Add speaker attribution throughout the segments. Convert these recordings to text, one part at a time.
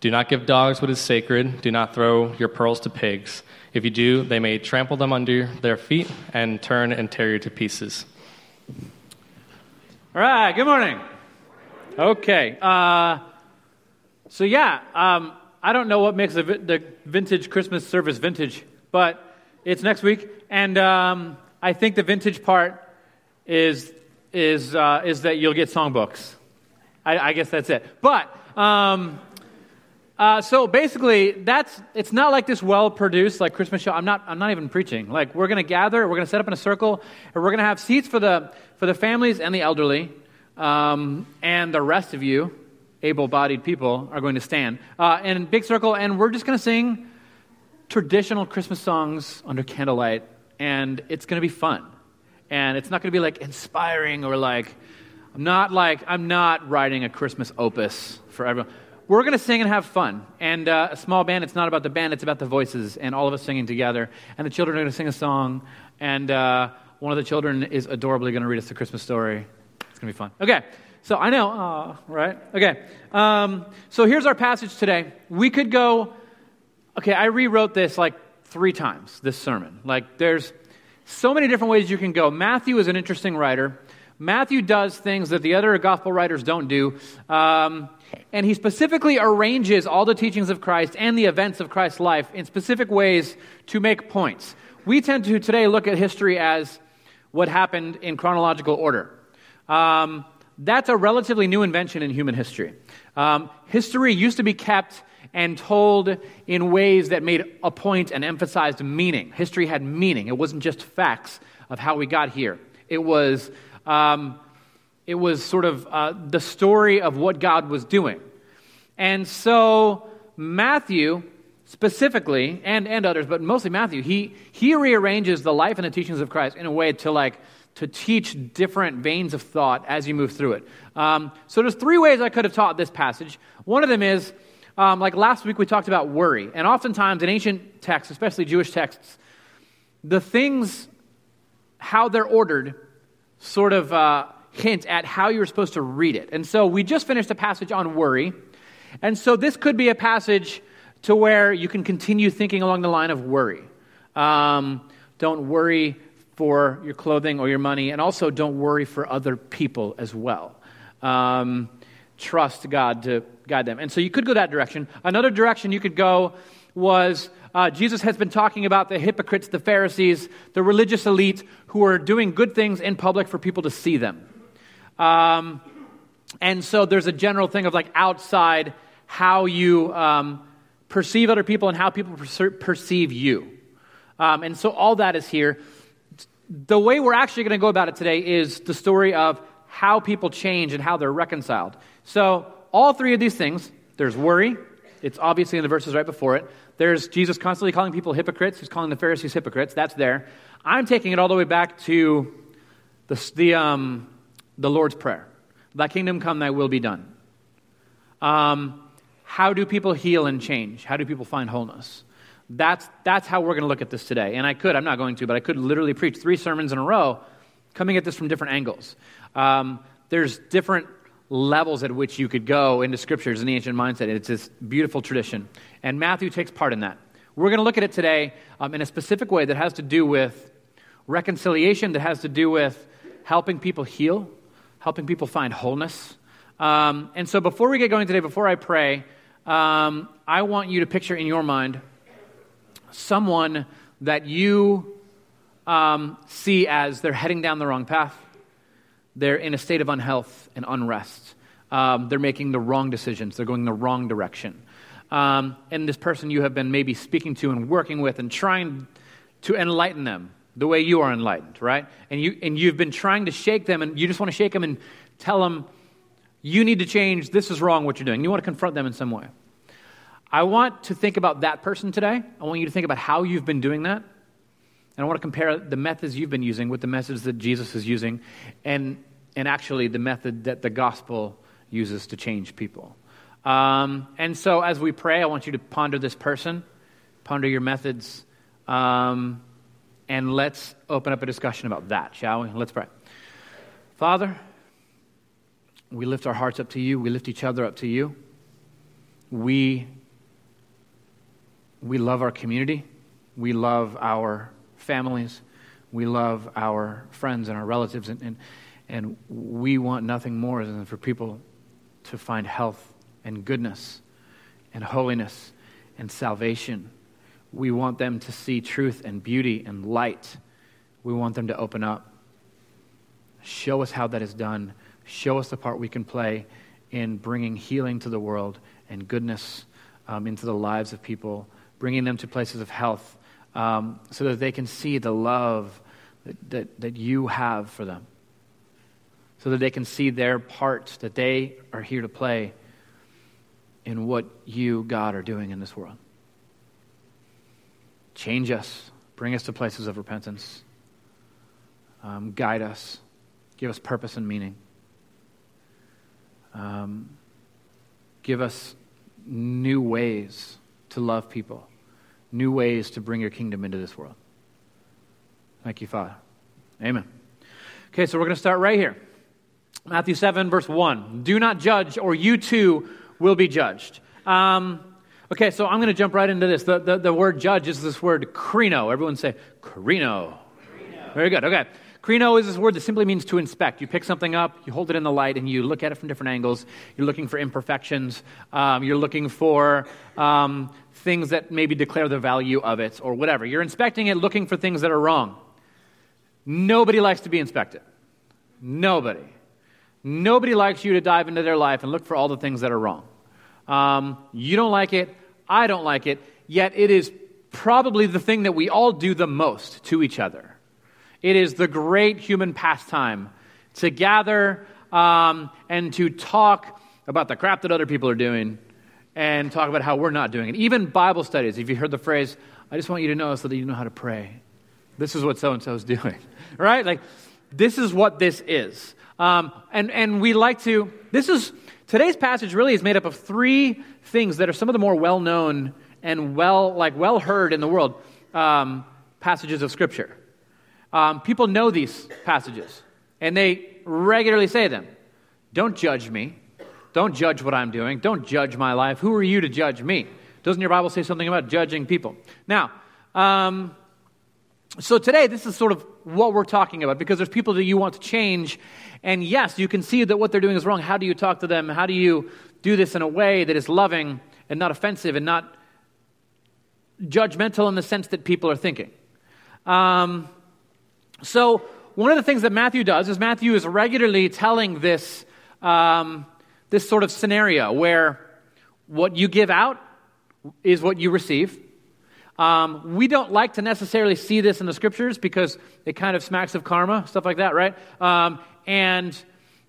Speaker 1: Do not give dogs what is sacred. Do not throw your pearls to pigs. If you do, they may trample them under their feet and turn and tear you to pieces.
Speaker 2: All right, good morning. Okay. Uh, so, yeah, um, I don't know what makes the, the, vintage Christmas service vintage, but it's next week. And um, I think the vintage part is, is, uh, is that you'll get songbooks. I, I guess that's it. But. Um, uh, so basically, that's it's not like this well-produced like Christmas show. I'm not I'm not even preaching. Like we're going to gather, we're going to set up in a circle, and we're going to have seats for the for the families and the elderly, um, and the rest of you, able-bodied people, are going to stand uh, in big circle, and we're just going to sing traditional Christmas songs under candlelight, and it's going to be fun, and it's not going to be like inspiring or like I'm not like I'm not writing a Christmas opus for everyone we're going to sing and have fun. And uh, a small band, it's not about the band, it's about the voices and all of us singing together. And the children are going to sing a song. And uh, one of the children is adorably going to read us the Christmas story. It's going to be fun. Okay. So I know, uh, right? Okay. Um, so here's our passage today. We could go, okay, I rewrote this like three times, this sermon. Like there's so many different ways you can go. Matthew is an interesting writer. Matthew does things that the other gospel writers don't do. Um, and he specifically arranges all the teachings of Christ and the events of Christ's life in specific ways to make points. We tend to today look at history as what happened in chronological order. Um, that's a relatively new invention in human history. Um, history used to be kept and told in ways that made a point and emphasized meaning. History had meaning. It wasn't just facts of how we got here. It was um, it was sort of uh, the story of what God was doing. And so, Matthew, specifically, and, and others, but mostly Matthew, he, he rearranges the life and the teachings of Christ in a way to like to teach different veins of thought as you move through it. Um, so there's three ways I could have taught this passage. One of them is, um, like last week we talked about worry, and oftentimes in ancient texts, especially Jewish texts, the things, how they're ordered, sort of uh, hint at how you're supposed to read it. And so we just finished a passage on worry. And so this could be a passage to where you can continue thinking along the line of worry. Um, don't worry for your clothing or your money, and also don't worry for other people as well. Um, trust God to guide them. And so you could go that direction. Another direction you could go was uh, Jesus has been talking about the hypocrites, the Pharisees, the religious elite who are doing good things in public for people to see them. Um, and so there's a general thing of like outside how you um, perceive other people and how people perceive you. Um, and so all that is here. The way we're actually going to go about it today is the story of how people change and how they're reconciled. So, all three of these things there's worry, it's obviously in the verses right before it. There's Jesus constantly calling people hypocrites, he's calling the Pharisees hypocrites. That's there. I'm taking it all the way back to the, the, um, the Lord's Prayer Thy kingdom come, thy will be done. Um, how do people heal and change? How do people find wholeness? That's, that's how we're going to look at this today. And I could, I'm not going to, but I could literally preach three sermons in a row coming at this from different angles. Um, there's different levels at which you could go into scriptures in the ancient mindset. It's this beautiful tradition. And Matthew takes part in that. We're going to look at it today um, in a specific way that has to do with reconciliation, that has to do with helping people heal, helping people find wholeness. Um, and so before we get going today, before I pray, um, I want you to picture in your mind someone that you um, see as they're heading down the wrong path. They're in a state of unhealth and unrest. Um, they're making the wrong decisions. They're going the wrong direction. Um, and this person you have been maybe speaking to and working with and trying to enlighten them the way you are enlightened, right? And, you, and you've been trying to shake them, and you just want to shake them and tell them, you need to change, this is wrong what you're doing. You want to confront them in some way. I want to think about that person today. I want you to think about how you've been doing that. And I want to compare the methods you've been using with the methods that Jesus is using and, and actually the method that the gospel uses to change people. Um, and so as we pray, I want you to ponder this person, ponder your methods, um, and let's open up a discussion about that, shall we? Let's pray. Father, we lift our hearts up to you, we lift each other up to you. We, we love our community, we love our families. We love our friends and our relatives, and, and, and we want nothing more than for people to find health and goodness and holiness and salvation. We want them to see truth and beauty and light. We want them to open up. Show us how that is done. Show us the part we can play in bringing healing to the world and goodness um, into the lives of people, bringing them to places of health um, so that they can see the love that, that, that you have for them, so that they can see their part that they are here to play in what you, God, are doing in this world. Change us, bring us to places of repentance, um, guide us, give us purpose and meaning. Um, give us new ways to love people new ways to bring your kingdom into this world. Thank you, Father. Amen. Okay, so we're going to start right here. Matthew 7, verse 1. Do not judge, or you too will be judged. Um, okay, so I'm going to jump right into this. The, the, the, word judge is this word krino. Everyone say krino. krino. Very good. Okay. Krino is this word that simply means to inspect. You pick something up, you hold it in the light, and you look at it from different angles. You're looking for imperfections. Um, you're looking for um, things that maybe declare the value of it or whatever. You're inspecting it, looking for things that are wrong. Nobody likes to be inspected. Nobody. Nobody likes you to dive into their life and look for all the things that are wrong. Um, you don't like it. I don't like it. Yet it is probably the thing that we all do the most to each other. It is the great human pastime to gather um, and to talk about the crap that other people are doing and talk about how we're not doing it. Even Bible studies, if you heard the phrase, I just want you to know so that you know how to pray. This is what so and so is doing, right? Like, this is what this is. Um, and, and we like to, this is, today's passage really is made up of three things that are some of the more well known and well, like, well heard in the world um, passages of Scripture. Um, people know these passages, and they regularly say them. Don't judge me. Don't judge what I'm doing. Don't judge my life. Who are you to judge me? Doesn't your Bible say something about judging people? Now, um, so today, this is sort of what we're talking about because there's people that you want to change. And yes, you can see that what they're doing is wrong. How do you talk to them? How do you do this in a way that is loving and not offensive and not judgmental in the sense that people are thinking? Um, so, one of the things that Matthew does is Matthew is regularly telling this, um, this sort of scenario where what you give out is what you receive. Um, we don't like to necessarily see this in the scriptures because it kind of smacks of karma, stuff like that, right? Um, and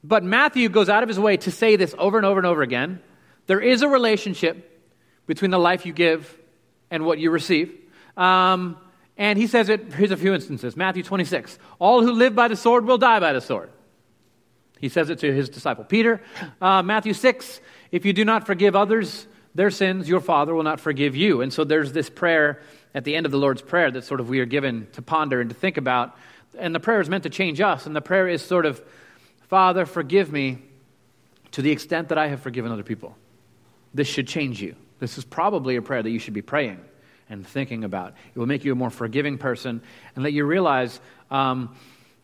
Speaker 2: but Matthew goes out of his way to say this over and over and over again. There is a relationship between the life you give and what you receive. Um, and he says it, here's a few instances Matthew 26. All who live by the sword will die by the sword. He says it to his disciple Peter. Uh, Matthew 6. If you do not forgive others their sins, your Father will not forgive you. And so there's this prayer at the end of the Lord's Prayer that sort of we are given to ponder and to think about. And the prayer is meant to change us. And the prayer is sort of, Father, forgive me to the extent that I have forgiven other people. This should change you. This is probably a prayer that you should be praying and thinking about. It will make you a more forgiving person and let you realize um,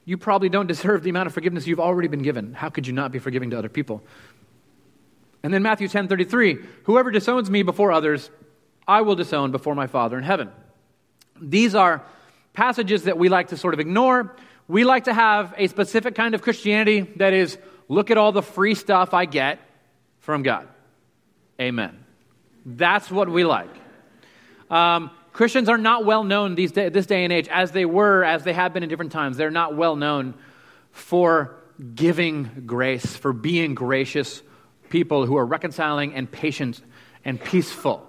Speaker 2: you probably don't deserve the amount of forgiveness you've already been given. How could you not be forgiving to other people? And then Matthew 10 33 Whoever disowns me before others, I will disown before my Father in heaven. These are passages that we like to sort of ignore. We like to have a specific kind of Christianity that is look at all the free stuff I get from God. Amen. That's what we like. Um, Christians are not well known these day, this day and age as they were, as they have been in different times. They're not well known for giving grace, for being gracious people who are reconciling and patient and peaceful.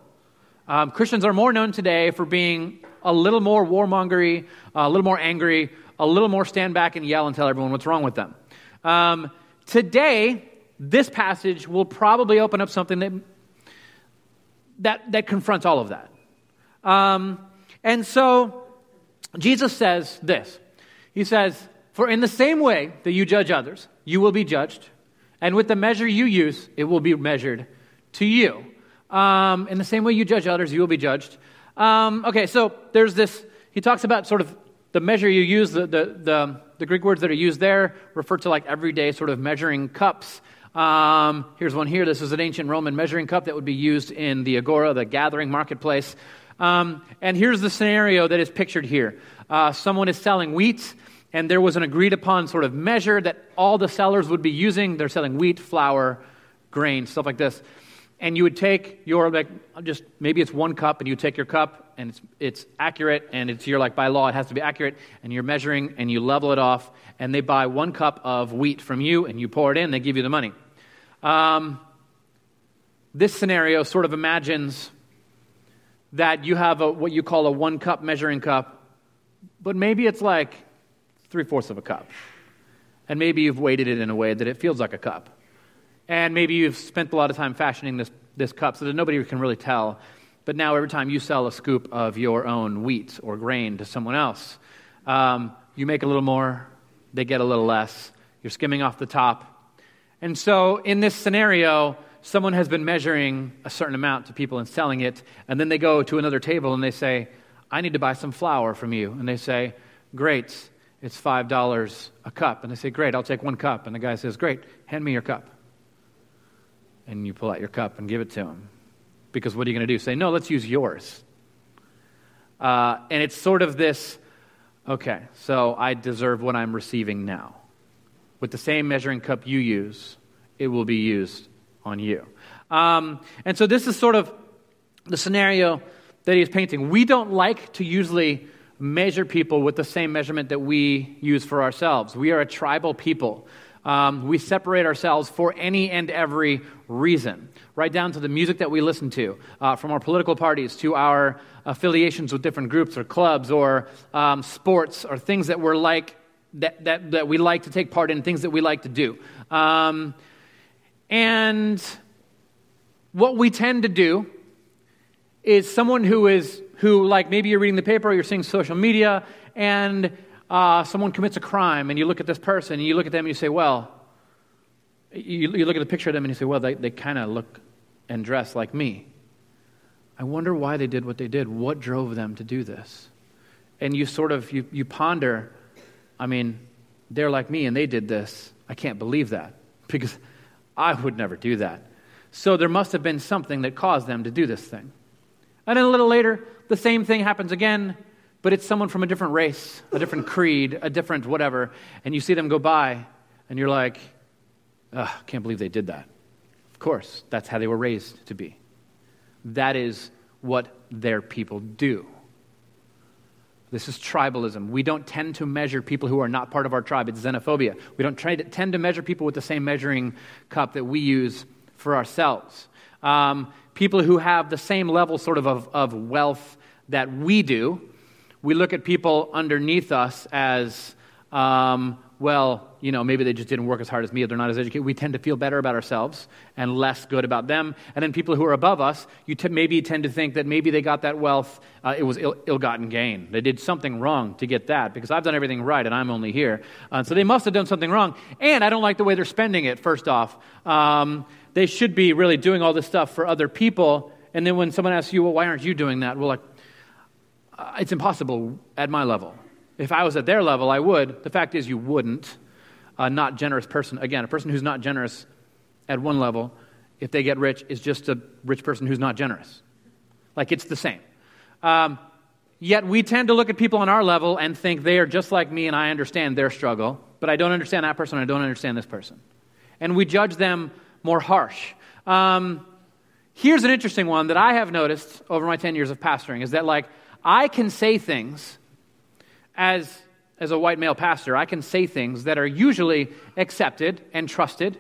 Speaker 2: Um, Christians are more known today for being a little more warmongery, a little more angry, a little more stand back and yell and tell everyone what's wrong with them. Um, today, this passage will probably open up something that, that, that confronts all of that. Um, and so, Jesus says this He says, For in the same way that you judge others, you will be judged, and with the measure you use, it will be measured to you. Um, in the same way you judge others, you will be judged. Um, okay, so there's this, he talks about sort of the measure you use, the, the, the, the Greek words that are used there refer to like everyday sort of measuring cups. Um, here's one here. This is an ancient Roman measuring cup that would be used in the agora, the gathering marketplace. Um, and here's the scenario that is pictured here uh, someone is selling wheat, and there was an agreed upon sort of measure that all the sellers would be using. They're selling wheat, flour, grain, stuff like this and you would take your like just maybe it's one cup and you take your cup and it's it's accurate and it's you're like by law it has to be accurate and you're measuring and you level it off and they buy one cup of wheat from you and you pour it in they give you the money um, this scenario sort of imagines that you have a, what you call a one cup measuring cup but maybe it's like three fourths of a cup and maybe you've weighted it in a way that it feels like a cup and maybe you've spent a lot of time fashioning this, this cup so that nobody can really tell. But now, every time you sell a scoop of your own wheat or grain to someone else, um, you make a little more, they get a little less. You're skimming off the top. And so, in this scenario, someone has been measuring a certain amount to people and selling it, and then they go to another table and they say, I need to buy some flour from you. And they say, Great, it's $5 a cup. And they say, Great, I'll take one cup. And the guy says, Great, hand me your cup and you pull out your cup and give it to him. Because what are you going to do? Say, no, let's use yours. Uh, and it's sort of this okay, so I deserve what I'm receiving now. With the same measuring cup you use, it will be used on you. Um, and so this is sort of the scenario that he's painting. We don't like to usually measure people with the same measurement that we use for ourselves. We are a tribal people. Um, we separate ourselves for any and every reason, right down to the music that we listen to, uh, from our political parties to our affiliations with different groups or clubs or um, sports or things that we're like that, that, that we like to take part in, things that we like to do. Um, and what we tend to do is someone who is who like maybe you're reading the paper or you're seeing social media and uh, someone commits a crime and you look at this person and you look at them and you say, well, you, you look at the picture of them and you say, well, they, they kind of look and dress like me. I wonder why they did what they did. What drove them to do this? And you sort of, you, you ponder, I mean, they're like me and they did this. I can't believe that because I would never do that. So there must have been something that caused them to do this thing. And then a little later, the same thing happens again but it's someone from a different race, a different creed, a different whatever, and you see them go by, and you're like, I can't believe they did that. Of course, that's how they were raised to be. That is what their people do. This is tribalism. We don't tend to measure people who are not part of our tribe. It's xenophobia. We don't to, tend to measure people with the same measuring cup that we use for ourselves. Um, people who have the same level, sort of, of, of wealth that we do, we look at people underneath us as, um, well, you know, maybe they just didn't work as hard as me, or they're not as educated. We tend to feel better about ourselves and less good about them. And then people who are above us, you t- maybe tend to think that maybe they got that wealth, uh, it was Ill- gotten gain. They did something wrong to get that because I've done everything right and I'm only here. Uh, so they must have done something wrong. And I don't like the way they're spending it, first off. Um, they should be really doing all this stuff for other people. And then when someone asks you, well, why aren't you doing that? Well, like, uh, it's impossible at my level. If I was at their level, I would. The fact is, you wouldn't. A not generous person, again, a person who's not generous at one level, if they get rich, is just a rich person who's not generous. Like it's the same. Um, yet we tend to look at people on our level and think they are just like me and I understand their struggle, but I don't understand that person, I don't understand this person. And we judge them more harsh. Um, here's an interesting one that I have noticed over my 10 years of pastoring is that, like, I can say things as, as a white male pastor, I can say things that are usually accepted and trusted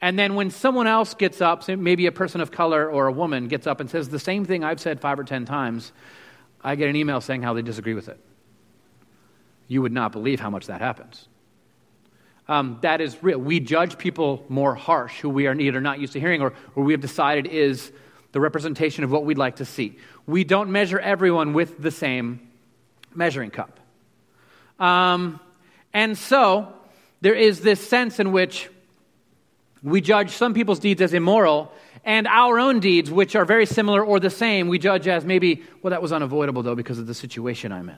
Speaker 2: And then when someone else gets up, maybe a person of color or a woman gets up and says the same thing I've said five or ten times, I get an email saying how they disagree with it. You would not believe how much that happens. Um, that is real. We judge people more harsh who we are either not used to hearing or, we have decided is the representation of what we'd like to see. We don't measure everyone with the same measuring cup. Um, and so there is this sense in which we judge some people's deeds as immoral, and our own deeds, which are very similar or the same, we judge as maybe, well, that was unavoidable, though, because of the situation I'm in.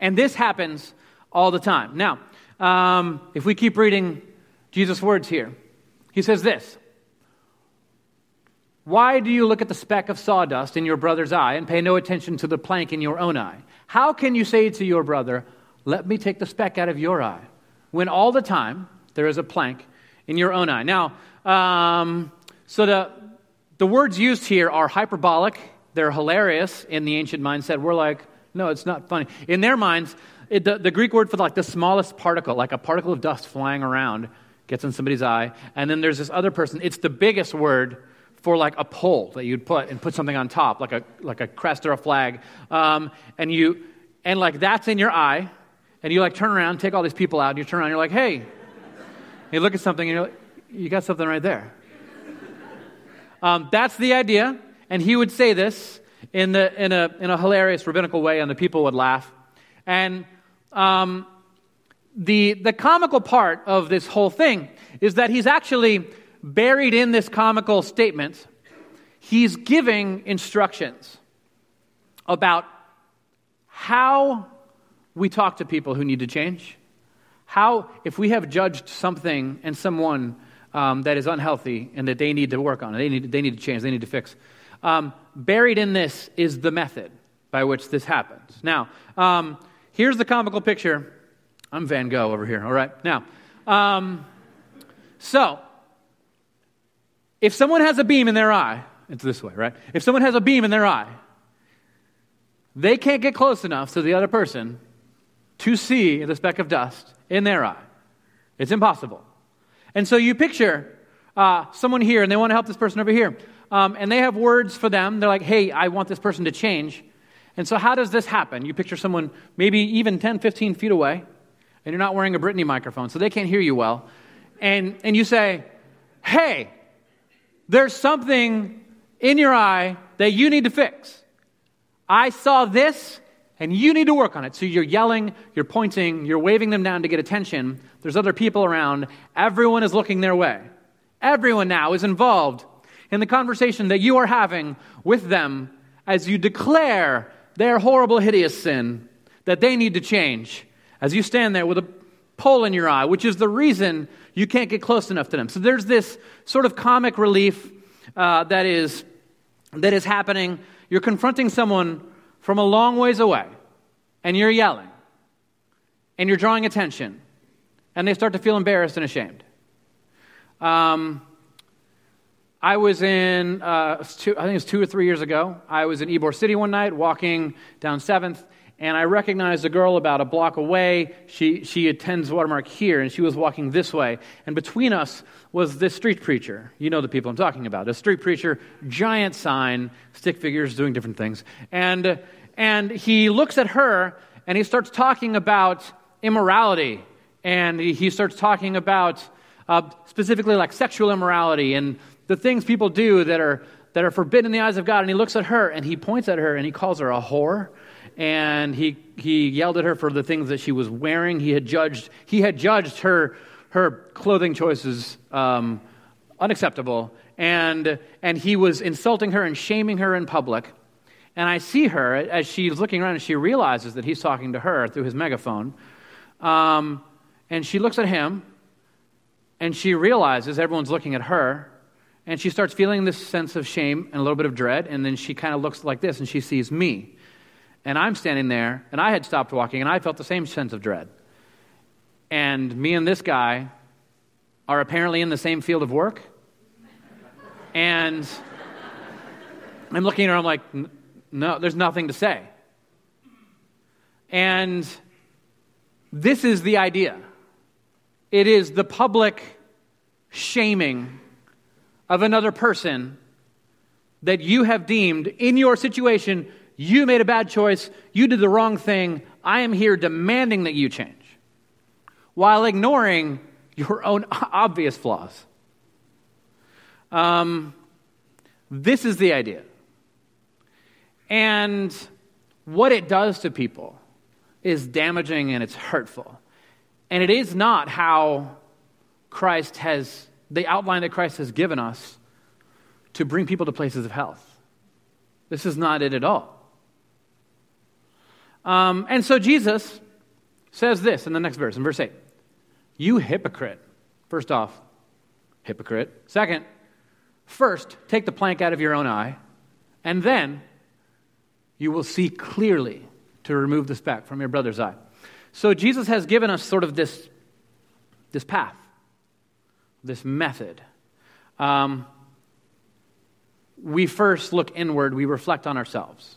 Speaker 2: And this happens all the time. Now, um, if we keep reading Jesus' words here, he says this Why do you look at the speck of sawdust in your brother's eye and pay no attention to the plank in your own eye? How can you say to your brother, Let me take the speck out of your eye, when all the time there is a plank in your own eye? Now, um, so the, the words used here are hyperbolic, they're hilarious in the ancient mindset. We're like, no, it's not funny. In their minds, it, the, the Greek word for like the smallest particle, like a particle of dust flying around, gets in somebody's eye. And then there's this other person, it's the biggest word for like a pole that you'd put and put something on top, like a, like a crest or a flag. Um, and you, and like that's in your eye. And you like turn around, take all these people out, and you turn around, and you're like, hey. you look at something, and you're like, you got something right there. Um, that's the idea. And he would say this in, the, in, a, in a hilarious rabbinical way, and the people would laugh. And um, the, the comical part of this whole thing is that he's actually buried in this comical statement. He's giving instructions about how we talk to people who need to change. How, if we have judged something and someone um, that is unhealthy and that they need to work on, it, they need, they need to change, they need to fix, um, buried in this is the method by which this happens. Now, um, here's the comical picture. I'm Van Gogh over here, all right? Now, um, so, if someone has a beam in their eye, it's this way, right? If someone has a beam in their eye, they can't get close enough to the other person to see the speck of dust in their eye. It's impossible. And so you picture uh, someone here and they want to help this person over here um, and they have words for them. They're like, hey, I want this person to change. And so, how does this happen? You picture someone maybe even 10, 15 feet away, and you're not wearing a Britney microphone, so they can't hear you well. And, and you say, hey, there's something in your eye that you need to fix. I saw this, and you need to work on it. So you're yelling, you're pointing, you're waving them down to get attention. There's other people around. Everyone is looking their way. Everyone now is involved in the conversation that you are having with them as you declare their horrible, hideous sin that they need to change, as you stand there with a pole in your eye, which is the reason you can't get close enough to them. So there's this sort of comic relief uh, that, is, that is happening. You're confronting someone from a long ways away, and you're yelling, and you're drawing attention, and they start to feel embarrassed and ashamed. Um, I was in, uh, two, I think it was two or three years ago. I was in Ybor City one night walking down 7th, and I recognized a girl about a block away. She, she attends Watermark here, and she was walking this way. And between us was this street preacher. You know the people I'm talking about. A street preacher, giant sign, stick figures doing different things. And, and he looks at her, and he starts talking about immorality. And he, starts talking about uh, specifically like sexual immorality and the things people do that are, that are forbidden in the eyes of God. And he looks at her and he points at her and he calls her a whore. And he, he yelled at her for the things that she was wearing. He had judged, he had judged her, her clothing choices um, unacceptable. And, and he was insulting her and shaming her in public. And I see her as she's looking around and she realizes that he's talking to her through his megaphone. Um, and she looks at him and she realizes everyone's looking at her and she starts feeling this sense of shame and a little bit of dread. And then she kind of looks like this and she sees me. And I'm standing there, and I had stopped walking, and I felt the same sense of dread. And me and this guy are apparently in the same field of work. And I'm looking at her, I'm like, no, there's nothing to say. And this is the idea it is the public shaming of another person that you have deemed in your situation, you made a bad choice, you did the wrong thing, I am here demanding that you change, while ignoring your own obvious flaws. Um, this is the idea. And what it does to people is damaging and it's hurtful. And it is not how Christ has, the outline that Christ has given us to bring people to places of health. This is not it at all. Um, and so Jesus says this in the next verse, in verse 8 You hypocrite. First off, hypocrite. Second, first, take the plank out of your own eye, and then you will see clearly to remove the speck from your brother's eye. So Jesus has given us sort of this, this path, this method. Um, we first look inward, we reflect on ourselves.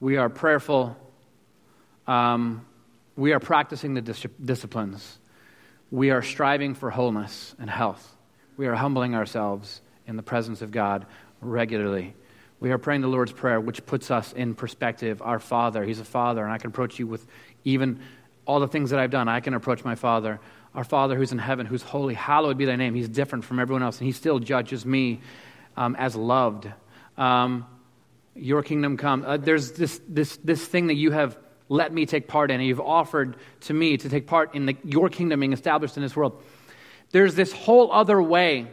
Speaker 2: We are prayerful, um, we are practicing the dis- disciplines, we are striving for wholeness and health, we are humbling ourselves in the presence of God regularly. We are praying the Lord's Prayer, which puts us in perspective. Our Father, He's a Father, and I can approach you with even all the things that I've done. I can approach my Father. Our Father who's in heaven, who's holy, hallowed be thy name. He's different from everyone else, and He still judges me um, as loved. Um, your kingdom come. Uh, there's this, this, this thing that you have let me take part in, and you've offered to me to take part in the, your kingdom being established in this world. There's this whole other way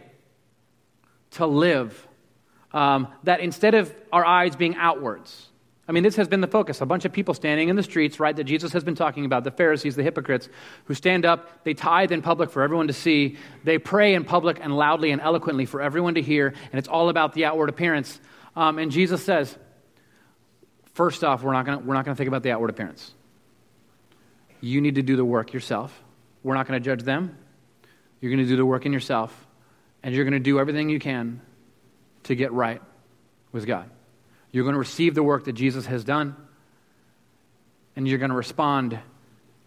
Speaker 2: to live um, that instead of our eyes being outwards, I mean, this has been the focus. A bunch of people standing in the streets, right, that Jesus has been talking about, the Pharisees, the hypocrites, who stand up, they tithe in public for everyone to see, they pray in public and loudly and eloquently for everyone to hear, and it's all about the outward appearance. Um, and Jesus says, first off, we're not going we're not going to think about the outward appearance. You need to do the work yourself. We're not going to judge them. You're going to do the work in yourself, and you're going to do everything you can to get right with God. You're going to receive the work that Jesus has done, and you're going to respond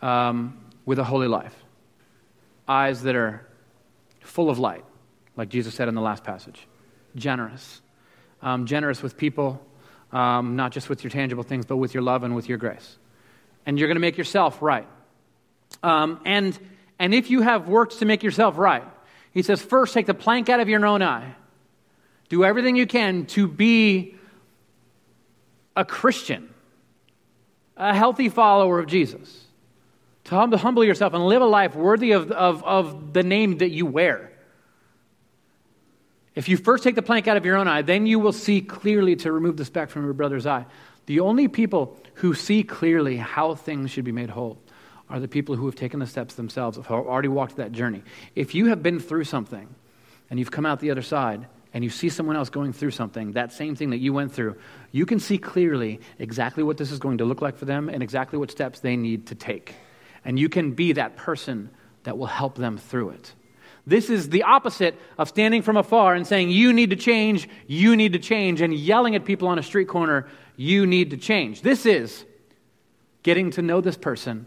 Speaker 2: um, with a holy life. Eyes that are full of light, like Jesus said in the last passage. Generous. Um, generous with people, um, not just with your tangible things, but with your love and with your grace. And you're going to make yourself right. Um, and, and if you have worked to make yourself right, he says, first take the plank out of your own eye. Do everything you can to be a Christian, a healthy follower of Jesus, to humble yourself and live a life worthy of, of, of the name that you wear. If you first take the plank out of your own eye, then you will see clearly to remove the speck from your brother's eye. The only people who see clearly how things should be made whole are the people who have taken the steps themselves, who have already walked that journey. If you have been through something and you've come out the other side, and you see someone else going through something, that same thing that you went through, you can see clearly exactly what this is going to look like for them and exactly what steps they need to take. And you can be that person that will help them through it. This is the opposite of standing from afar and saying, You need to change, you need to change, and yelling at people on a street corner, You need to change. This is getting to know this person,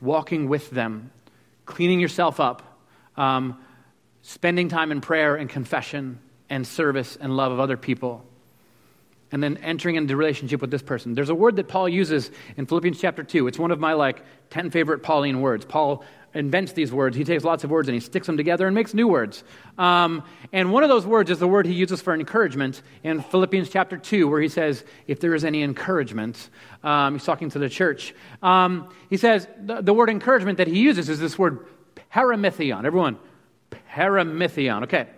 Speaker 2: walking with them, cleaning yourself up, um, spending time in prayer and confession, and service and love of other people. And then entering into relationship with this person. There's a word that Paul uses in Philippians chapter 2. It's one of my like 10 favorite Pauline words. Paul invents these words. He takes lots of words and he sticks them together and makes new words. Um, and one of those words is the word he uses for encouragement in Philippians chapter 2, where he says, If there is any encouragement, um, he's talking to the church. Um, he says, the, the word encouragement that he uses is this word paramythion. Everyone, paramythion. Okay.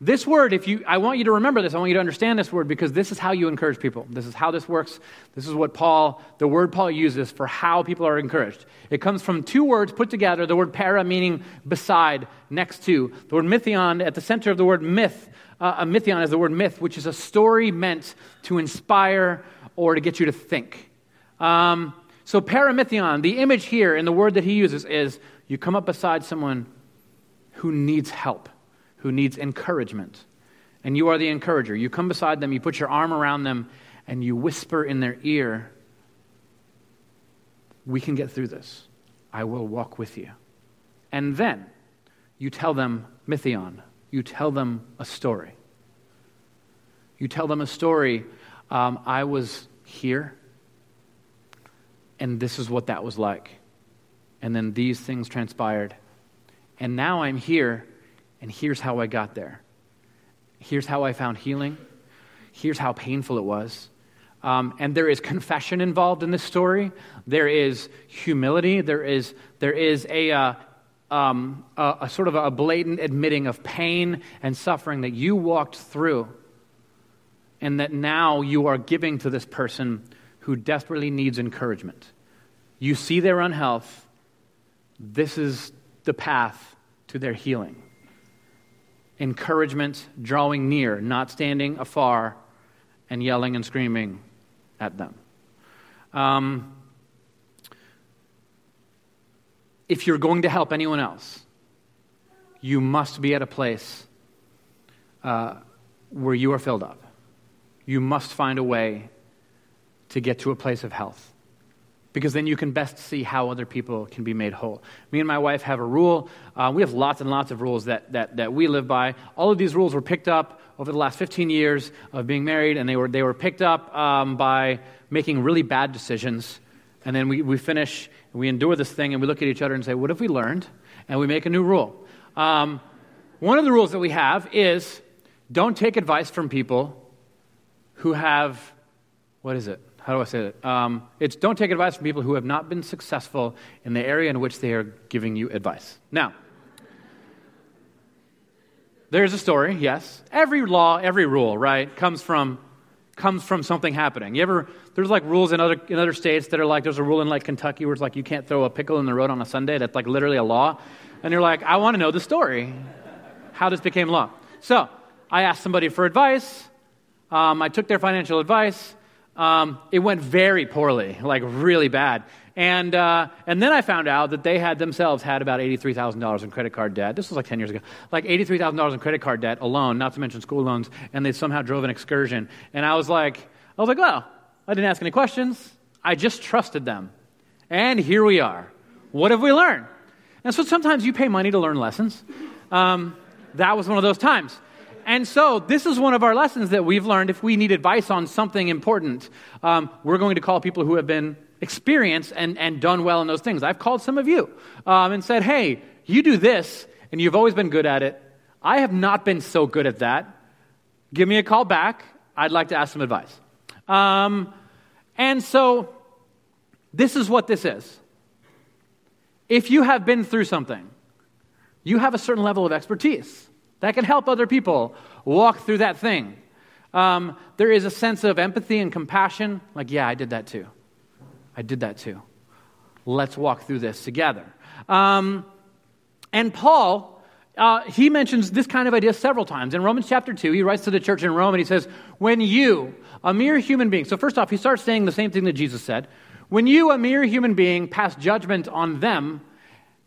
Speaker 2: This word, if you, I want you to remember this. I want you to understand this word because this is how you encourage people. This is how this works. This is what Paul, the word Paul uses for how people are encouraged. It comes from two words put together. The word para meaning beside, next to. The word mythion at the center of the word myth. Uh, a mythion is the word myth, which is a story meant to inspire or to get you to think. Um, so paramythion, the image here in the word that he uses is you come up beside someone who needs help who needs encouragement. And you are the encourager. You come beside them, you put your arm around them, and you whisper in their ear, We can get through this. I will walk with you. And then you tell them mythion. You tell them a story. You tell them a story. Um, I was here, and this is what that was like. And then these things transpired. And now I'm here, and here's how I got there. Here's how I found healing. Here's how painful it was. Um, and there is confession involved in this story. There is humility. There is, there is a, uh, um, a, a sort of a blatant admitting of pain and suffering that you walked through, and that now you are giving to this person who desperately needs encouragement. You see their unhealth. This is the path to their healing. Encouragement, drawing near, not standing afar and yelling and screaming at them. Um, if you're going to help anyone else, you must be at a place uh, where you are filled up. You must find a way to get to a place of health because then you can best see how other people can be made whole. Me and my wife have a rule. Uh, we have lots and lots of rules that, that, that we live by. All of these rules were picked up over the last 15 years of being married, and they were, they were picked up um, by making really bad decisions. And then we, we finish, we endure this thing, and we look at each other and say, What have we learned? And we make a new rule. Um, one of the rules that we have is don't take advice from people who have, what is it? How do I say it? Um, it's don't take advice from people who have not been successful in the area in which they are giving you advice. Now, there's a story, yes. Every law, every rule, right, comes from comes from something happening. You ever there's like rules in other in other states that are like there's a rule in like Kentucky where it's like you can't throw a pickle in the road on a Sunday. That's like literally a law. And you're like, I want to know the story. How this became law. So I asked somebody for advice. Um, I took their financial advice um, it went very poorly, like really bad. And, uh, and then I found out that they had themselves had about $83,000 in credit card debt. This was like 10 years ago. Like $83,000 in credit card debt alone, not to mention school loans, and they somehow drove an excursion. And I was like, I was like, well, I didn't ask any questions. I just trusted them. And here we are. What have we learned? And so sometimes you pay money to learn lessons. Um, that was one of those times. And so, this is one of our lessons that we've learned. If we need advice on something important, um, we're going to call people who have been experienced and, and done well in those things. I've called some of you um, and said, hey, you do this, and you've always been good at it. I have not been so good at that. Give me a call back. I'd like to ask some advice. Um, and so, this is what this is. If you have been through something, you have a certain level of expertise that can help other people walk through that thing. Um, there is a sense of empathy and compassion, like, yeah, I did that too. I did that too. Let's walk through this together. Um, and Paul, uh, he mentions this kind of idea several times. In Romans chapter 2, he writes to the church in Rome and he says, When you, a mere human being, so first off, he starts saying the same thing that Jesus said. When you, a mere human being, pass judgment on them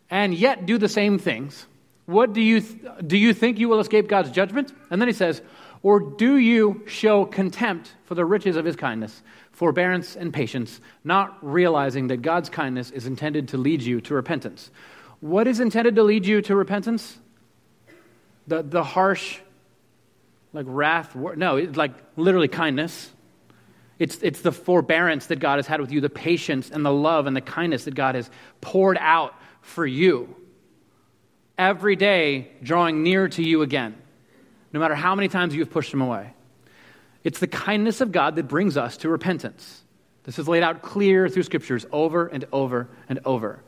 Speaker 2: and yet do the same things, what do you, th- do you think you will escape God's judgment? And then he says, Or do you show contempt for the riches of his kindness, forbearance, and patience, not realizing that God's kindness is intended to lead you to repentance? What is intended to lead you to repentance? The, the harsh, like wrath, no, it's like literally kindness. It's, it's the forbearance that God has had with you, the patience and the love and the kindness that God has poured out for you every day drawing near to you again, no matter how many times you've pushed him away. It's the kindness of God that brings us to repentance. This is laid out clear through scriptures over and over and over.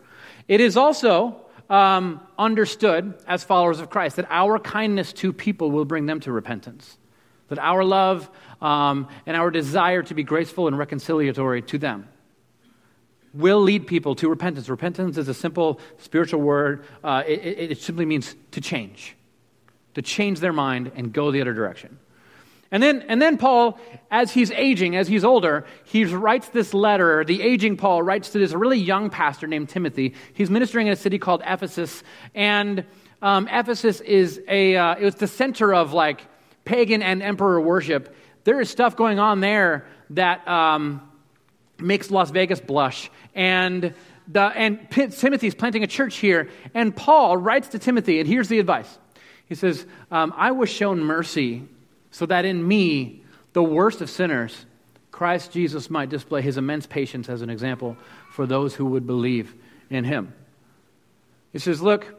Speaker 2: It is also um, understood as followers of Christ that our kindness to people will bring them to repentance. That our love um, and our desire to be graceful and reconciliatory to them will lead people to repentance. Repentance is a simple spiritual word, uh, it, it, simply means to change, to change their mind and go the other direction. And then, and then Paul, as he's aging, as he's older, he writes this letter. The aging Paul writes to this really young pastor named Timothy. He's ministering in a city called Ephesus, and um, Ephesus is a uh, it was the center of like pagan and emperor worship. There is stuff going on there that um, makes Las Vegas blush. And the, and Timothy's planting a church here, and Paul writes to Timothy, and here's the advice. He says, um, I was shown mercy so that in me, the worst of sinners, Christ Jesus might display his immense patience as an example for those who would believe in him. He says, Look,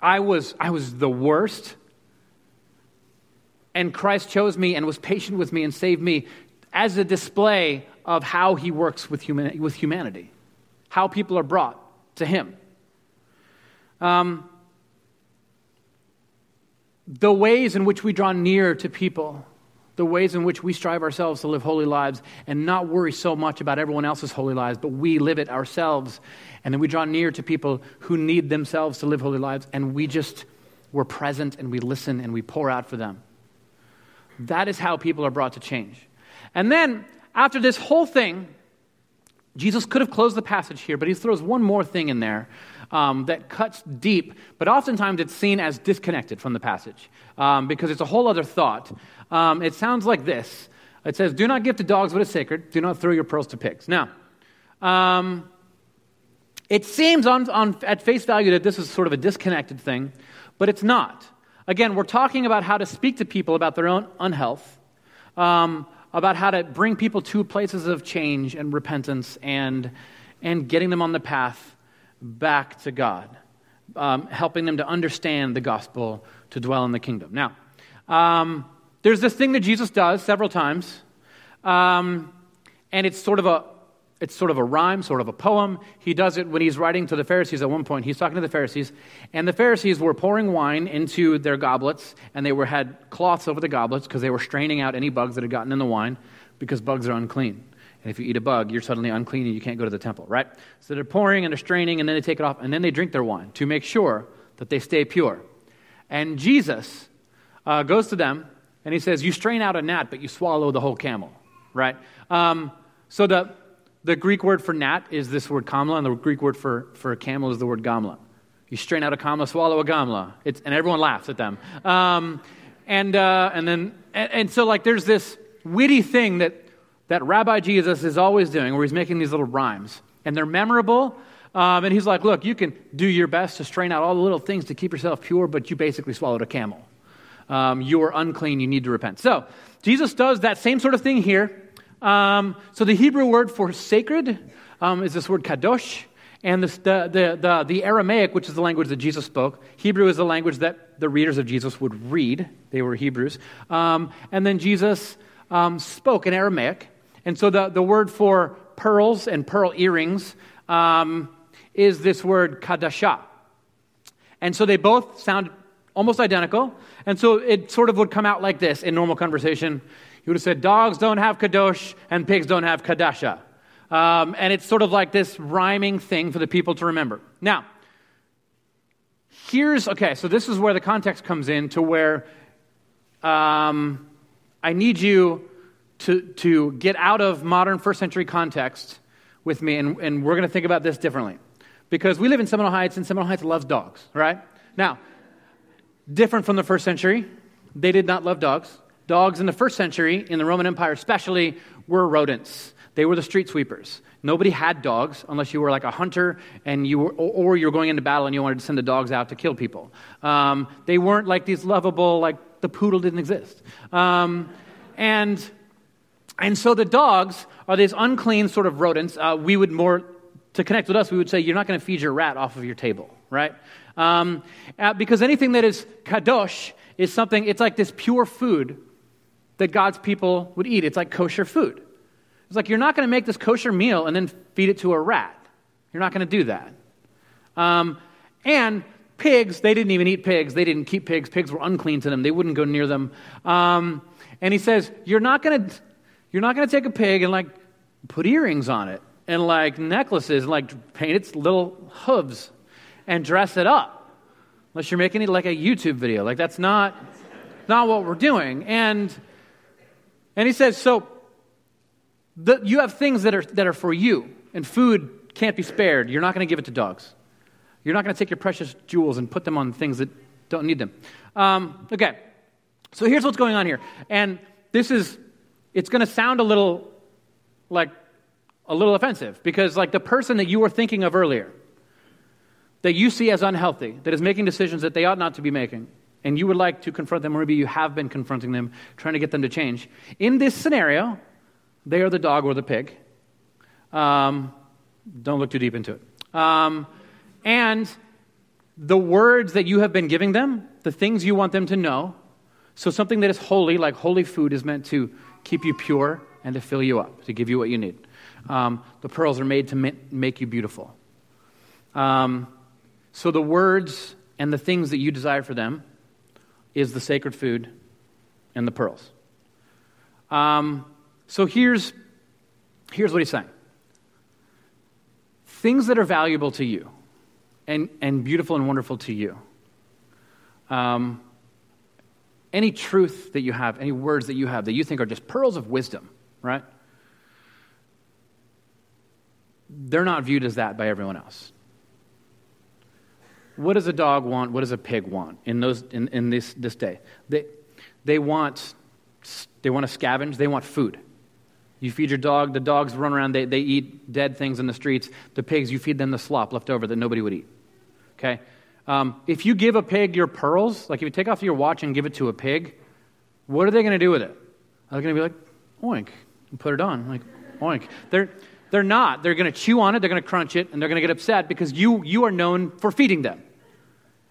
Speaker 2: I was, I was the worst, and Christ chose me and was patient with me and saved me as a display of how he works with, human, with humanity, how people are brought to him. Um, the ways in which we draw near to people, the ways in which we strive ourselves to live holy lives and not worry so much about everyone else's holy lives, but we live it ourselves. And then we draw near to people who need themselves to live holy lives, and we just, we're present and we listen and we pour out for them. That is how people are brought to change. And then, after this whole thing, Jesus could have closed the passage here, but he throws one more thing in there um, that cuts deep, but oftentimes it's seen as disconnected from the passage um, because it's a whole other thought. Um, it sounds like this it says, Do not give to dogs what is sacred, do not throw your pearls to pigs. Now, um, it seems on, on, at face value that this is sort of a disconnected thing, but it's not. Again, we're talking about how to speak to people about their own unhealth, um, about how to bring people to places of change and repentance and, and getting them on the path back to God, um, helping them to understand the gospel to dwell in the kingdom. Now, um, there's this thing that Jesus does several times, um, and it's sort of a it's sort of a rhyme, sort of a poem. He does it when he's writing to the Pharisees at one point. He's talking to the Pharisees, and the Pharisees were pouring wine into their goblets, and they were had cloths over the goblets because they were straining out any bugs that had gotten in the wine, because bugs are unclean. And if you eat a bug, you're suddenly unclean and you can't go to the temple, right? So they're pouring and they're straining and then they take it off and then they drink their wine to make sure that they stay pure. And Jesus uh, goes to them and he says, You strain out a gnat, but you swallow the whole camel, right? Um, so the, the Greek word for gnat is this word kamla, and the Greek word for, for camel is the word gamla. You strain out a kamla, swallow a gamla. It's, and everyone laughs at them. Um, and, uh, and then, and, and so like there's this witty thing that that Rabbi Jesus is always doing, where he's making these little rhymes. And they're memorable. Um, and he's like, look, you can do your best to strain out all the little things to keep yourself pure, but you basically swallowed a camel. Um, you are unclean, you need to repent. So, Jesus does that same sort of thing here. Um, so, the Hebrew word for sacred um, is this word kadosh. And the, the, the, the, Aramaic, which is the language that Jesus spoke, Hebrew is the language that the readers of Jesus would read. They were Hebrews. Um, and then Jesus um, spoke in Aramaic. And so the, the word for pearls and pearl earrings um, is this word kadasha. And so they both sound almost identical. And so it sort of would come out like this in normal conversation. You would have said, dogs don't have kadosh and pigs don't have kadasha. Um, and it's sort of like this rhyming thing for the people to remember. Now, here's okay, so this is where the context comes in to where um, I need you to, to get out of modern first century context with me, and, and we're going to think about this differently. Because we live in Seminole Heights, and Seminole Heights loves dogs, right? Now, different from the first century, they did not love dogs. Dogs in the first century, in the Roman Empire especially, were rodents. They were the street sweepers. Nobody had dogs unless you were like a hunter and you were, or you were going into battle and you wanted to send the dogs out to kill people. Um, they weren't like these lovable, like the poodle didn't exist. Um, and and so the dogs are these unclean sort of rodents. Uh, we would more, to connect with us, we would say, you're not going to feed your rat off of your table, right? Um, uh, because anything that is kadosh is something, it's like this pure food that God's people would eat. It's like kosher food. It's like you're not going to make this kosher meal and then feed it to a rat. You're not going to do that. Um, and pigs, they didn't even eat pigs. They didn't keep pigs. Pigs were unclean to them. They wouldn't go near them. Um, and he says, You're not going to you're not going to take a pig and like put earrings on it and like necklaces and like paint its little hooves and dress it up. Unless you're making it like a YouTube video. Like that's not not what we're doing. And and he says, so the, you have things that are that are for you, and food can't be spared. You're not going to give it to dogs. You're not going to take your precious jewels and put them on things that don't need them. Um, okay, so here's what's going on here, and this is it's going to sound a little like a little offensive because, like, the person that you were thinking of earlier, that you see as unhealthy, that is making decisions that they ought not to be making, and you would like to confront them, or maybe you have been confronting them, trying to get them to change. In this scenario, they are the dog or the pig. Um, don't look too deep into it. Um, and the words that you have been giving them, the things you want them to know, so something that is holy, like holy food, is meant to keep you pure and to fill you up, to give you what you need. Um, the pearls are made to make you beautiful. Um, so the words and the things that you desire for them is the sacred food and the pearls. Um, so here's, here's what he's saying things that are valuable to you and, and beautiful and wonderful to you. Um, any truth that you have, any words that you have that you think are just pearls of wisdom, right? They're not viewed as that by everyone else. What does a dog want? What does a pig want in, those, in, in this, this day? They, they, want, they want to scavenge, they want food. You feed your dog, the dogs run around, they, they eat dead things in the streets. The pigs, you feed them the slop left over that nobody would eat. Okay? Um, if you give a pig your pearls, like if you take off your watch and give it to a pig, what are they going to do with it? Are they going to be like, oink, and put it on? Like, oink. They're, they're not. They're going to chew on it, they're going to crunch it, and they're going to get upset because you, you are known for feeding them.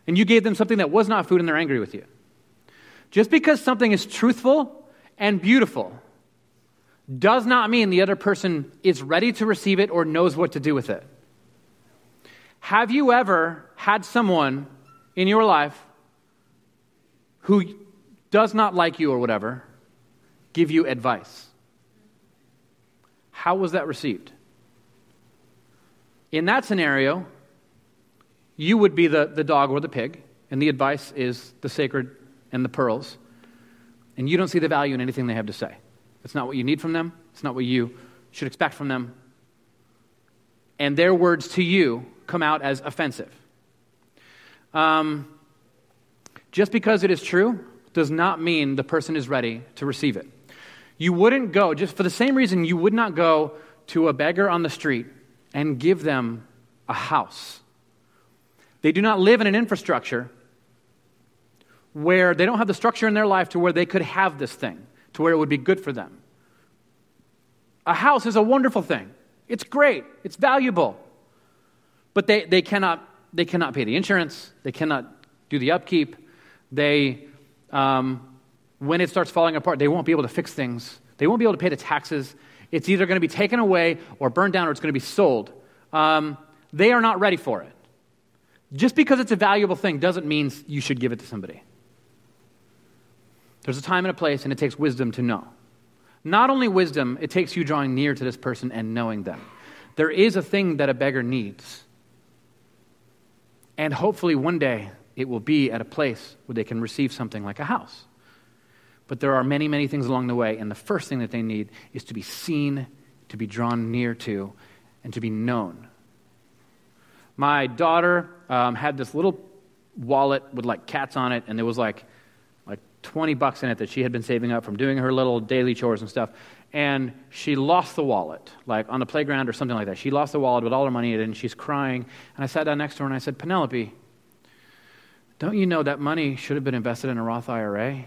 Speaker 2: And you gave them something that was not food and they're angry with you. Just because something is truthful and beautiful does not mean the other person is ready to receive it or knows what to do with it. Have you ever had someone in your life who does not like you or whatever give you advice? How was that received? In that scenario, you would be the, the dog or the pig, and the advice is the sacred and the pearls, and you don't see the value in anything they have to say. It's not what you need from them, it's not what you should expect from them. And their words to you come out as offensive. Um, just because it is true does not mean the person is ready to receive it. You wouldn't go, just for the same reason, you would not go to a beggar on the street and give them a house. They do not live in an infrastructure where they don't have the structure in their life to where they could have this thing, to where it would be good for them. A house is a wonderful thing. It's great. It's valuable. But they, they, cannot, they cannot pay the insurance, they cannot do the upkeep. They, um, when it starts falling apart, they won't be able to fix things. They won't be able to pay the taxes. It's either going to be taken away or burned down or it's going to be sold. Um, they are not ready for it. Just because it's a valuable thing doesn't mean you should give it to somebody. There's a time and a place, and it takes wisdom to know. Not only wisdom, it takes you drawing near to this person and knowing them. There is a thing that a beggar needs. And hopefully, one day, it will be at a place where they can receive something like a house. But there are many, many things along the way, and the first thing that they need is to be seen, to be drawn near to, and to be known. My daughter um, had this little wallet with like cats on it, and there was like like 20 bucks in it that she had been saving up from doing her little daily chores and stuff and she lost the wallet, like on the playground or something like that. She lost the wallet with all her money in it, and she's crying. And I sat down next to her and I said, Penelope, don't you know that money should have been invested in a Roth IRA?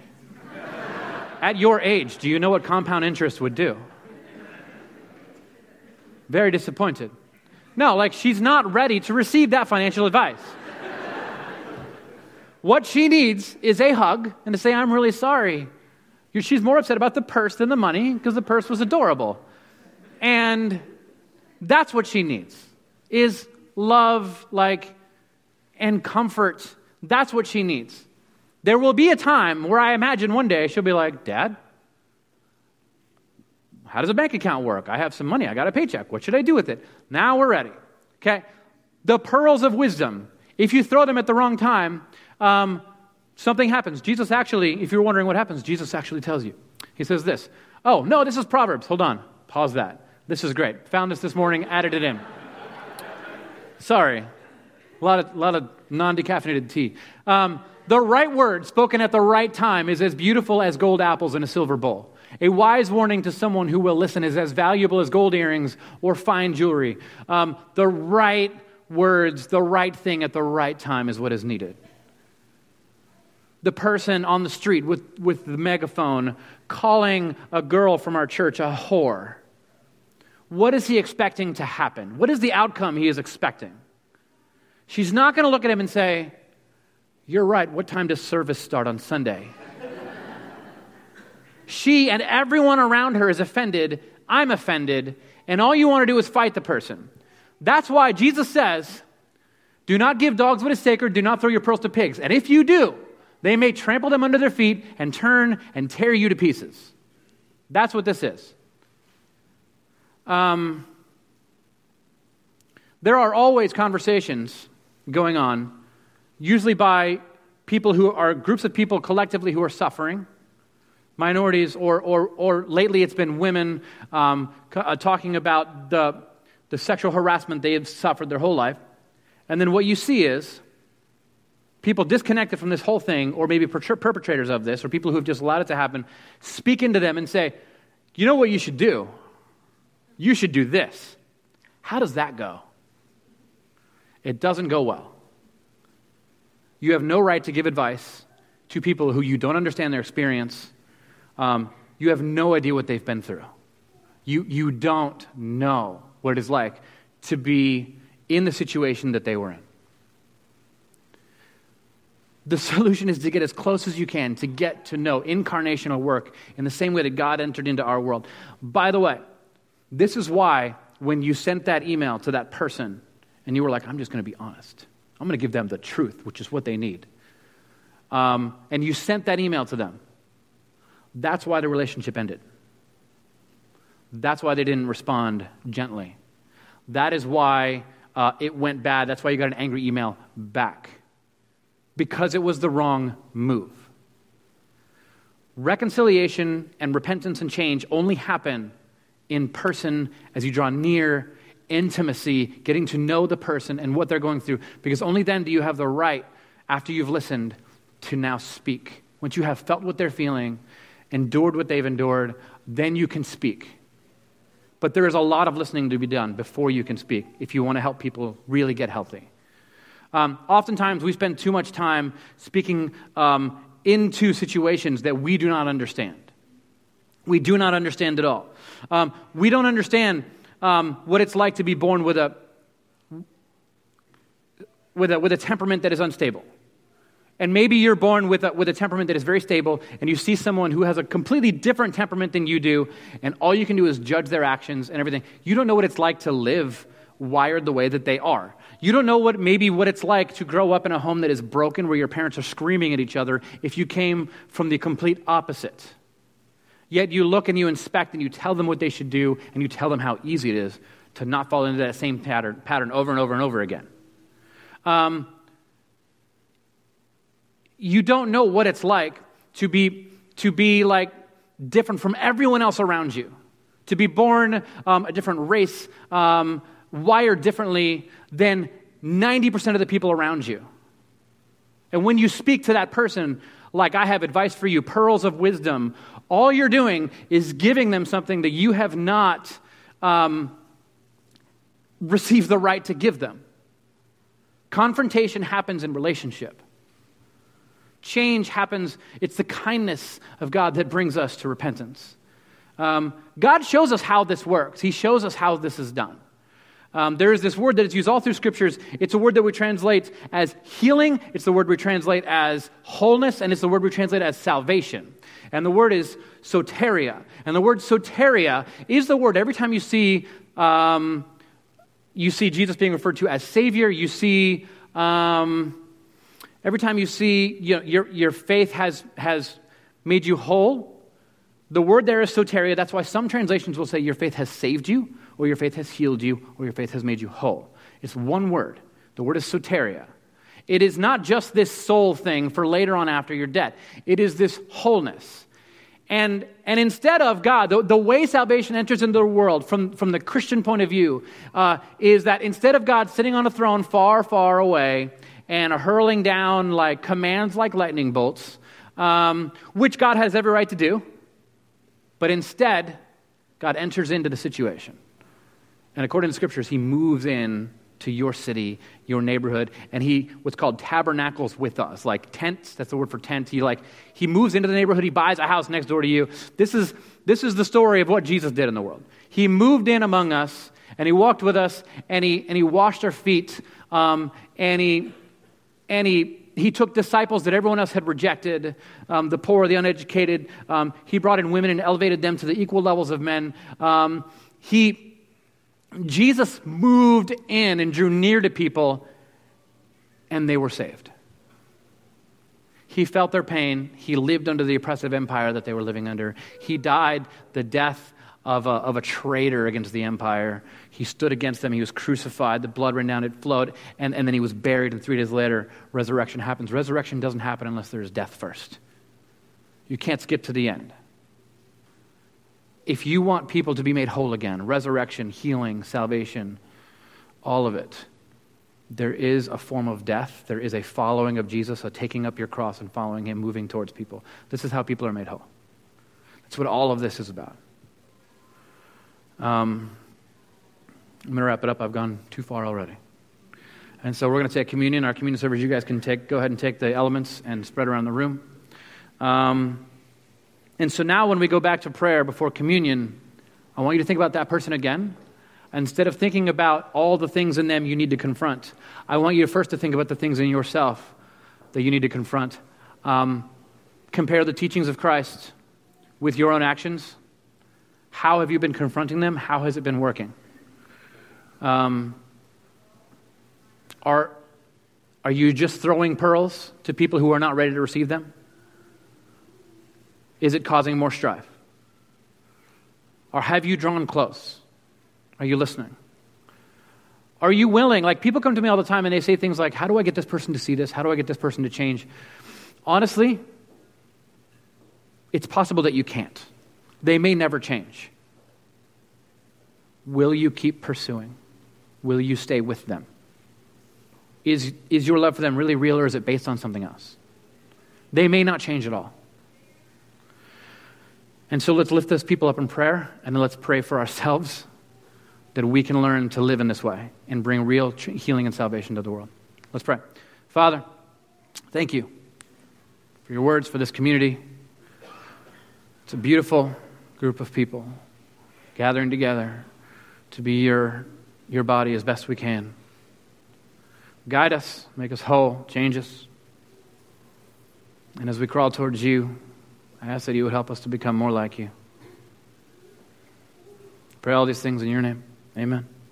Speaker 2: At your age, do you know what compound interest would do? Very disappointed. No, like she's not ready to receive that financial advice. what she needs is a hug and to say, I'm really sorry. She's more upset about the purse than the money because the purse was adorable. And that's what she needs is love like and comfort. That's what she needs. There will be a time where I imagine one day she'll be like, "Dad, how does a bank account work? I have some money. I got a paycheck. What should I do with it?" Now we're ready. Okay? The pearls of wisdom. If you throw them at the wrong time, um, something happens. Jesus actually, if you're wondering what happens, Jesus actually tells you. He says this Oh, no, this is Proverbs. Hold on. Pause that. This is great. Found this this morning, added it in. Sorry. A lot of, lot of non decaffeinated tea. Um, the right word spoken at the right time is as beautiful as gold apples in a silver bowl. A wise warning to someone who will listen is as valuable as gold earrings or fine jewelry. Um, the right words, the right thing at the right time is what is needed. The person on the street with, with the megaphone calling a girl from our church a whore. What is he expecting to happen? What is the outcome he is expecting? She's not going to look at him and say, You're right. What time does service start on Sunday? she and everyone around her is offended. I'm offended. And all you want to do is fight the person. That's why Jesus says, Do not give dogs what is sacred, do not throw your pearls to pigs. And if you do, they may trample them under their feet and turn and tear you to pieces. That's what this is. Um, there are always conversations going on, usually by people who are groups of people collectively who are suffering, minorities, or, or, or lately it's been women um, uh, talking about the, the sexual harassment they have suffered their whole life. And then what you see is people disconnected from this whole thing, or maybe perpetrators of this, or people who have just allowed it to happen, speak into them and say, You know what you should do? You should do this. How does that go? It doesn't go well. You have no right to give advice to people who you don't understand their experience. Um, you have no idea what they've been through. You, you don't know what it is like to be in the situation that they were in. The solution is to get as close as you can to get to know incarnational work in the same way that God entered into our world. By the way, this is why when you sent that email to that person and you were like, I'm just going to be honest, I'm going to give them the truth, which is what they need. Um, and you sent that email to them. That's why the relationship ended. That's why they didn't respond gently. That is why uh, it went bad. That's why you got an angry email back. Because it was the wrong move. Reconciliation and repentance and change only happen in person as you draw near intimacy, getting to know the person and what they're going through, because only then do you have the right, after you've listened, to now speak. Once you have felt what they're feeling, endured what they've endured, then you can speak. But there is a lot of listening to be done before you can speak if you want to help people really get healthy. Um, oftentimes, we spend too much time speaking um, into situations that we do not understand. We do not understand at all. Um, we don't understand um, what it's like to be born with a, with, a, with a temperament that is unstable. And maybe you're born with a, with a temperament that is very stable, and you see someone who has a completely different temperament than you do, and all you can do is judge their actions and everything. You don't know what it's like to live wired the way that they are. You don't know what maybe what it's like to grow up in a home that is broken where your parents are screaming at each other if you came from the complete opposite. Yet you look and you inspect and you tell them what they should do and you tell them how easy it is to not fall into that same pattern, pattern over and over and over again. Um, you don't know what it's like to be, to be like different from everyone else around you, to be born um, a different race, um, wired differently than 90% of the people around you. And when you speak to that person, like I have advice for you, pearls of wisdom, all you're doing is giving them something that you have not um, received the right to give them. Confrontation happens in relationship. Change happens, it's the kindness of God that brings us to repentance. Um, God shows us how this works, He shows us how this is done. Um, there is this word that is used all through scriptures. It's a word that we translate as healing, it's the word we translate as wholeness, and it's the word we translate as salvation. And the word is soteria. And the word soteria is the word every time you see, um, you see Jesus being referred to as Savior, you see, um, every time you see you know, your, your faith has, has made you whole, the word there is soteria. That's why some translations will say your faith has saved you, or your faith has healed you, or your faith has made you whole. It's one word. The word is soteria. It is not just this soul thing for later on after you're dead, it is this wholeness. And, and instead of God, the, the way salvation enters into the world from, from the Christian point of view uh, is that instead of God sitting on a throne far, far away and hurling down like commands like lightning bolts, um, which God has every right to do, But instead, God enters into the situation. And according to scriptures, he moves in to your city, your neighborhood, and he what's called tabernacles with us, like tents. That's the word for tent. He like he moves into the neighborhood. He buys a house next door to you. This is this is the story of what Jesus did in the world. He moved in among us, and he walked with us, and he and he washed our feet, um, and he and he he took disciples that everyone else had rejected, um, the poor, the uneducated. Um, he brought in women and elevated them to the equal levels of men. Um, he Jesus moved in and drew near to people, and they were saved. He felt their pain. He lived under the oppressive empire that they were living under. He died the death of a, of a traitor against the empire. He stood against them. He was crucified. The blood ran down. It flowed. And, and then he was buried. And three days later, resurrection happens. Resurrection doesn't happen unless there's death first. You can't skip to the end if you want people to be made whole again, resurrection, healing, salvation, all of it, there is a form of death. There is a following of Jesus, a taking up your cross and following him, moving towards people. This is how people are made whole. That's what all of this is about. Um, I'm going to wrap it up. I've gone too far already. And so we're going to take communion. Our communion service, you guys can take, go ahead and take the elements and spread around the room. Um, and so now, when we go back to prayer before communion, I want you to think about that person again. Instead of thinking about all the things in them you need to confront, I want you first to think about the things in yourself that you need to confront. Um, compare the teachings of Christ with your own actions. How have you been confronting them? How has it been working? Um, are, are you just throwing pearls to people who are not ready to receive them? Is it causing more strife? Or have you drawn close? Are you listening? Are you willing? Like, people come to me all the time and they say things like, How do I get this person to see this? How do I get this person to change? Honestly, it's possible that you can't. They may never change. Will you keep pursuing? Will you stay with them? Is, is your love for them really real or is it based on something else? They may not change at all. And so let's lift those people up in prayer, and then let's pray for ourselves that we can learn to live in this way and bring real healing and salvation to the world. Let's pray. Father, thank you for your words, for this community. It's a beautiful group of people gathering together to be your, your body as best we can. Guide us, make us whole, change us. And as we crawl towards you, I ask that you would help us to become more like you. Pray all these things in your name. Amen.